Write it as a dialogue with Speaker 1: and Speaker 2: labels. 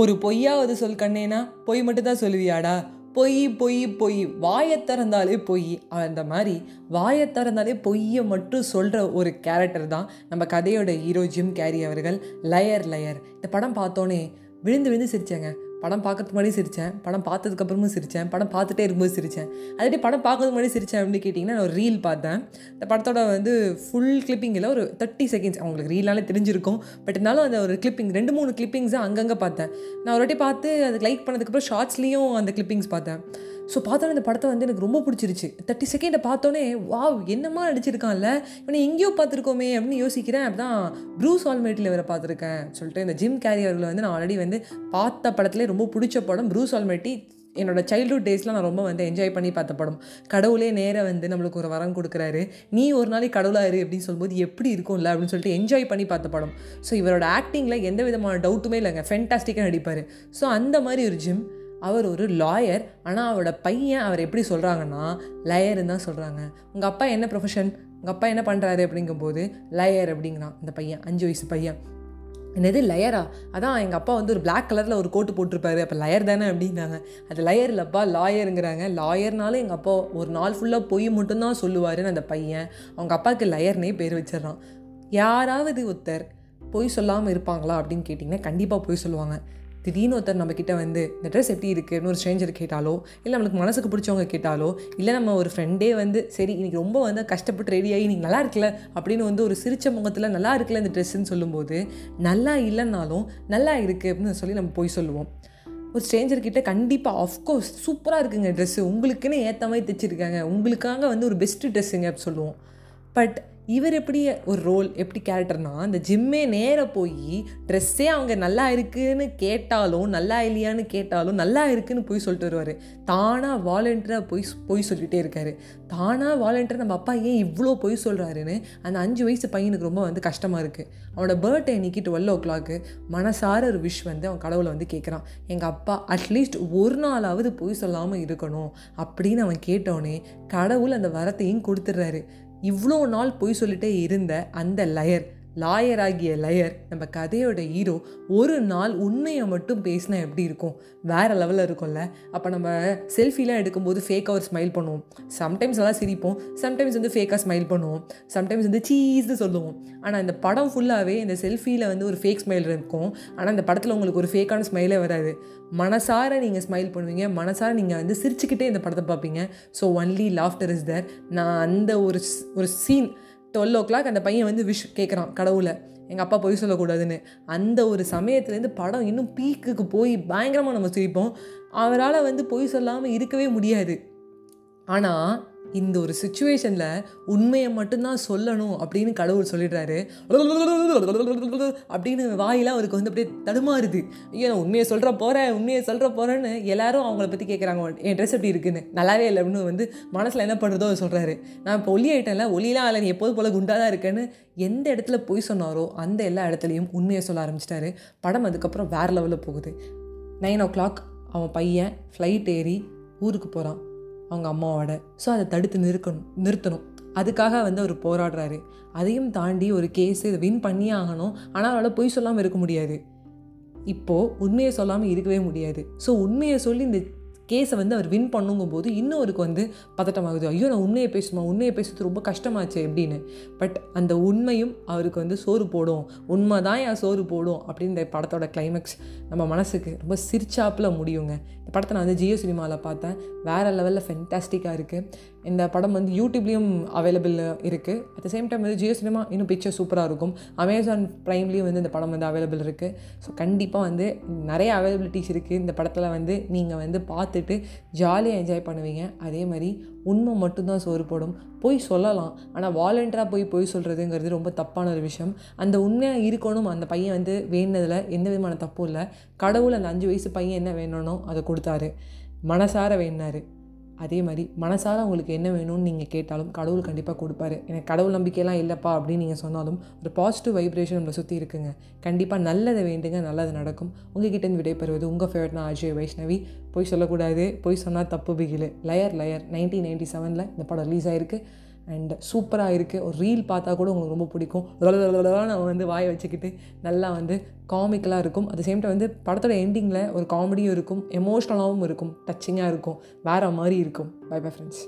Speaker 1: ஒரு பொய்யாவது சொல் கண்ணேனா பொய் மட்டும் தான் சொல்லுவியாடா? பொய் பொய் பொய். வாயை திறந்தாலே பொய். அந்த மாதிரி வாயை திறந்தாலே பொய்யை மட்டும் சொல்கிற ஒரு கேரக்டர் தான் நம்ம கதையோட ஹீரோ ஜிம் கேரி அவர்கள். லயர் லயர் இந்த படம் பார்த்தோன்னே விழுந்து விழுந்து சிரிச்சேங்க. படம் பார்க்கறதுக்கு முன்னாடி சிரித்தேன் படம் பார்த்ததுக்கப்புறமும் சிரித்தேன் படம் பார்த்துட்டே இருக்கும்போது சிரித்தேன் அதே படம் பார்க்கறதுக்கு முன்னாடி சிரித்தேன் அப்படின்னு கேட்டிங்கன்னா நான் ஒரு ரீல் பார்த்தேன். இந்த படத்தோட வந்து ஃபுல் கிளிப்பிங்கில் ஒரு தேர்ட்டி செகண்ட்ஸ் அவங்களுக்கு ரீல்னாலே தெரிஞ்சிருக்கும். பட் இருந்தாலும் அந்த ஒரு கிளிப்பிங் ரெண்டு மூணு கிளிப்பிங்ஸாக அங்கங்கே பார்த்தேன். நான் ஒரு வாட்டி பார்த்து அதுக்கு லைக் பண்ணதுக்கப்புறம் ஷார்ட்ஸ்லேயும் அந்த கிளிப்பிங்ஸ் பார்த்தேன். ஸோ பார்த்தோன்னே இந்த படத்தை வந்து எனக்கு ரொம்ப பிடிச்சிருச்சு. தேர்ட்டி செகண்டை பார்த்தோன்னே வாவ் என்னமா நடிச்சிருக்கான்ல? இவனை எங்கேயோ பார்த்துருக்கோமே அப்படின்னு யோசிக்கிறேன். அப்படிதான் ப்ரூஸ் ஆல்மேட்டில் இவரை பார்த்துருக்கேன் சொல்லிட்டு இந்த ஜிம் கேரி அவர்களை வந்து நான் ஆல்ரெடி வந்து பார்த்த படத்துலேயே ரொம்ப பிடிச்ச படம் ப்ரூஸ் ஆல்மேட்டி என்னோட சைல்ட்ஹுட் டேஸ்லாம் நான் ரொம்ப வந்து என்ஜாய் பண்ணி பார்த்த படம். கடவுளே நேராக வந்து நம்மளுக்கு ஒரு வரம் கொடுக்குறாரு. நீ ஒரு நாளைக்கு கடவுளாக இரு அப்படின்னு சொல்லும்போது எப்படி இருக்கும்ல? அப்படின்னு சொல்லிட்டு என்ஜாய் பண்ணி பார்த்த படம். ஸோ இவரோட ஆக்டிங்கில் எந்த விதமான டவுட்டுமே இல்லைங்க. ஃபென்டாஸ்டிக்காக நடிப்பார். ஸோ அந்த மாதிரி ஒரு ஜிம் அவர் ஒரு லாயர் ஆனால் அவரோட பையன் அவர் எப்படி சொல்கிறாங்கன்னா லயர்னு தான் சொல்கிறாங்க உங்கள் அப்பா என்ன ப்ரொஃபஷன் உங்கள் அப்பா என்ன பண்ணுறாரு அப்படிங்கும்போது லயர் அப்படிங்கிறான் அந்த பையன் அஞ்சு வயசு பையன். என்னது லயரா அதான் எங்கள் அப்பா வந்து ஒரு பிளாக் கலரில் ஒரு கோட்டு போட்டிருப்பாரு அப்போ லயர் தானே அப்படின்னாங்க. அது லயர் இல்லைப்பா லாயருங்கிறாங்க லாயர்னாலும் எங்கள் அப்பா ஒரு நாள் ஃபுல்லாக பொய் மட்டும்தான் சொல்லுவாருன்னு அந்த பையன் அவங்க அப்பாவுக்கு லயர்னே பேர் வச்சிடறான். யாராவது ஒருத்தர் பொய் சொல்லாமல் இருப்பாங்களா அப்படின்னு கேட்டிங்கன்னா கண்டிப்பாக பொய் சொல்லுவாங்க. திடீர்னு ஒருத்தர் நம்மக்கிட்ட வந்து இந்த ட்ரெஸ் எப்படி இருக்குன்னு ஒரு ஸ்ட்ரேஞ்சர் கேட்டாலோ இல்லை நம்மளுக்கு மனசுக்கு பிடிச்சவங்க கேட்டாலோ இல்லை நம்ம ஒரு ஃப்ரெண்டே வந்து சரி இன்னைக்கு ரொம்ப வந்து கஷ்டப்பட்டு ரெடி ஆகி நீங்கள் நல்லா இருக்கல அப்படின்னு வந்து ஒரு சிரிச்ச முகத்தில் நல்லா இருக்கல இந்த ட்ரெஸ்ஸுன்னு சொல்லும்போது நல்லா இல்லைன்னாலும் நல்லா இருக்குது அப்படின்னு சொல்லி நம்ம போய் சொல்லுவோம். ஒரு ஸ்ட்ரேஞ்சர்கிட்ட கண்டிப்பாக ஆஃப்கோர்ஸ் சூப்பராக இருக்குங்க ட்ரெஸ்ஸு உங்களுக்குன்னு ஏற்ற மாதிரி தைச்சிருக்காங்க. உங்களுக்காக வந்து ஒரு பெஸ்ட்டு ட்ரெஸ்ஸுங்க அப்படி சொல்லுவோம். பட் இவர் எப்படி ஒரு ரோல் எப்படி கேரக்டர்னா அந்த ஜிம்மே நேர போய் ட்ரெஸ்ஸே அவங்க நல்லா இருக்குன்னு கேட்டாலும் நல்லா இல்லையான்னு கேட்டாலும் நல்லா இருக்குன்னு போய் சொல்லிட்டு வருவார். தானாக வாலண்டியராக போய் போய் சொல்லிகிட்டே இருக்காரு. தானாக வாலண்டியர் நம்ம அப்பா ஏன் இவ்வளோ பொய் சொல்கிறாருன்னு அந்த அஞ்சு வயசு பையனுக்கு ரொம்ப வந்து கஷ்டமாக இருக்குது அவனோட பர்த்டே இன்னைக்கு டுவெல் ஓ கிளாக்கு மனசார ஒரு விஷ் வந்து அவன் கடவுளை வந்து கேட்குறான் எங்கள் அப்பா அட்லீஸ்ட் ஒரு நாளாவது பொய் சொல்லாமல் இருக்கணும் அப்படின்னு அவன் கேட்டோன்னே கடவுள் அந்த வரத்தையும் கொடுத்துட்றாரு. இவ்வளோ நாள் பொய் சொல்லிட்டே இருந்த அந்த லயர். லாயர் ஆகிய லயர் நம்ம கதையோட ஹீரோ ஒரு நாள் உண்மையை மட்டும் பேசினா எப்படி இருக்கும்? வேறு லெவலில் இருக்கும்ல. அப்போ நம்ம செல்ஃபிலாம் எடுக்கும்போது ஃபேக்காக ஒரு ஸ்மைல் பண்ணுவோம். சம்டைம்ஸ் எல்லாம் சிரிப்போம். சம்டைம்ஸ் வந்து ஃபேக்காக ஸ்மைல் பண்ணுவோம். சம்டைம்ஸ் வந்து சீஸ்னு சொல்லுவோம். ஆனால் இந்த படம் ஃபுல்லாகவே இந்த செல்ஃபியில் வந்து ஒரு ஃபேக் ஸ்மைல் இருக்கும். ஆனால் இந்த படத்தில் உங்களுக்கு ஒரு ஃபேக்கான ஸ்மைலே வராது. மனசார நீங்கள் ஸ்மைல் பண்ணுவீங்க. மனசார நீங்கள் வந்து சிரிச்சுக்கிட்டே இந்த படத்தை பார்ப்பீங்க. So only laughter is there நான் அந்த ஒரு ஒரு சீன் டுவெல் ஓ கிளாக் அந்த பையன் வந்து விஷ் கேட்குறான் கடவுளை எங்கள் அப்பா பொய் சொல்லக்கூடாதுன்னு. அந்த ஒரு சமயத்துலேருந்து படம் இன்னும் பீக்குக்கு போய் பயங்கரமாக நம்ம சிரிப்போம். அவரால் வந்து பொய் சொல்லாமல் இருக்கவே முடியாது. ஆனால் இந்த ஒரு சுச்சுவேஷனில் உண்மையை மட்டும்தான் சொல்லணும் அப்படின்னு கடவுள் சொல்லிடுறாரு. அப்படின்னு வாயிலாம் அவருக்கு வந்து அப்படியே தடுமாறுது. ஐயோ உண்மையை சொல்கிற போகிறேன் உண்மையை சொல்கிற போகிறேன்னு எல்லாரும் அவங்கள பற்றி கேட்குறாங்க என் ட்ரெஸ் எப்படி இருக்குன்னு? நல்லாவே இல்லை அப்படின்னு வந்து மனசில் என்ன பண்ணுறதோ சொல்கிறாரு நான் இப்போ ஒலி ஆயிட்டேன்ல ஒலிலாம் இல்லை. நீ எப்போது போல் குண்டாக தான் இருக்கேன்னு எந்த இடத்துல போய் சொன்னாரோ அந்த எல்லா இடத்துலையும் உண்மையை சொல்ல ஆரம்பிச்சிட்டாரு. படம் அதுக்கப்புறம் வேறு லெவலில் போகுது. நைன் ஓ கிளாக் அவன் பையன் ஃப்ளைட் ஏறி ஊருக்கு போகிறான் அவங்க அம்மாவோட. ஸோ அதை தடுத்து நிறுக்கணும் நிறுத்தணும். அதுக்காக வந்து அவர் போராடுறாரு. அதையும் தாண்டி ஒரு கேஸ் இதை வின் பண்ணியே ஆகணும். ஆனால் அவரால் பொய் சொல்லாமல் இருக்க முடியாது. இப்போது உண்மையை சொல்லாமல் இருக்கவே முடியாது. ஸோ உண்மையை சொல்லி இந்த கேஸை வந்து அவர் வின் பண்ணுங்கும் போது இன்னும் அவருக்கு வந்து பதட்டமாகுது. ஐயோ நான் உண்மையை பேசுமா உண்மையை பேசுறது ரொம்ப கஷ்டமாச்சு அப்படின்னு. பட் அந்த உண்மையும் அவருக்கு வந்து சோறு போடும். உண்மை தான் என் சோறு போடும் அப்படின்னு இந்த படத்தோட கிளைமேக்ஸ் நம்ம மனசுக்கு ரொம்ப சிரிச்சாப்பில் முடியுங்க. இந்த படத்தை நான் வந்து ஜியோ சினிமாவில் பார்த்தேன். வேறு லெவலில் ஃபென்டாஸ்டிக்காக இருக்குது இந்த படம் வந்து யூடியூப்லேயும் அவைலபிள் இருக்குது அட் த சேம் டைம் வந்து ஜியோ சினிமா இன்னும் பிக்சர் சூப்பராக இருக்கும். அமேசான் ப்ரைம்லேயும் வந்து இந்த படம் வந்து அவைலபிள் இருக்குது ஸோ கண்டிப்பாக வந்து நிறைய அவைலபிலிட்டிஸ் இருக்குது இந்த படத்தில் வந்து நீங்கள் வந்து பார்த்துட்டு ஜாலியாக என்ஜாய் பண்ணுவீங்க. அதே மாதிரி உண்மை மட்டும்தான் சோறு போடும். போய் சொல்லலாம். ஆனால் வாலண்டியராக போய் போய் சொல்கிறதுங்கிறது ரொம்ப தப்பான ஒரு விஷயம். அந்த உண்மையாக இருக்கணும் அந்த பையன் வந்து வேணுனதில் எந்த விதமான தப்பும் இல்லை. கடவுள் அந்த அஞ்சு வயசு பையன் என்ன வேணும்னோ அதை கொடுத்தாரு. மனசார வேணாரு அதே மாதிரி மனசார உங்களுக்கு என்ன வேணும்னு நீங்கள் கேட்டாலும் கடவுள் கண்டிப்பாக கொடுப்பாரு. எனக்கு கடவுள் நம்பிக்கையெல்லாம் இல்லைப்பா அப்படின்னு நீங்கள் சொன்னாலும் ஒரு பாசிட்டிவ் வைப்ரேஷன் நம்மளை சுற்றி இருக்குங்க. கண்டிப்பாக நல்லதை வேண்டுங்க நல்லது நடக்கும். உங்ககிட்டேருந்து விடைபெறுவது உங்கள் ஃபேவரட்னா அஜய் வைஷ்ணவி. போய் சொல்லக்கூடாது போய் சொன்னால் தப்பு பிகிலு. Liar Liar. நைன்டீன் நைன்டி செவனில் இந்த படம் ரிலீஸ் ஆயிருக்கு. அண்ட் சூப்பராக இருக்குது ஒரு ரீல் பார்த்தா கூட உங்களுக்கு ரொம்ப பிடிக்கும். நான் வந்து வாயை வச்சுக்கிட்டு நல்லா வந்து காமிக்கலாக இருக்கும். அட் சேம் டைம் வந்து படத்தோட எண்டிங்கில் ஒரு காமெடியும் இருக்கும். எமோஷ்னலாகவும் இருக்கும். டச்சிங்காக இருக்கும். வேறு மாதிரி இருக்கும். By bye friends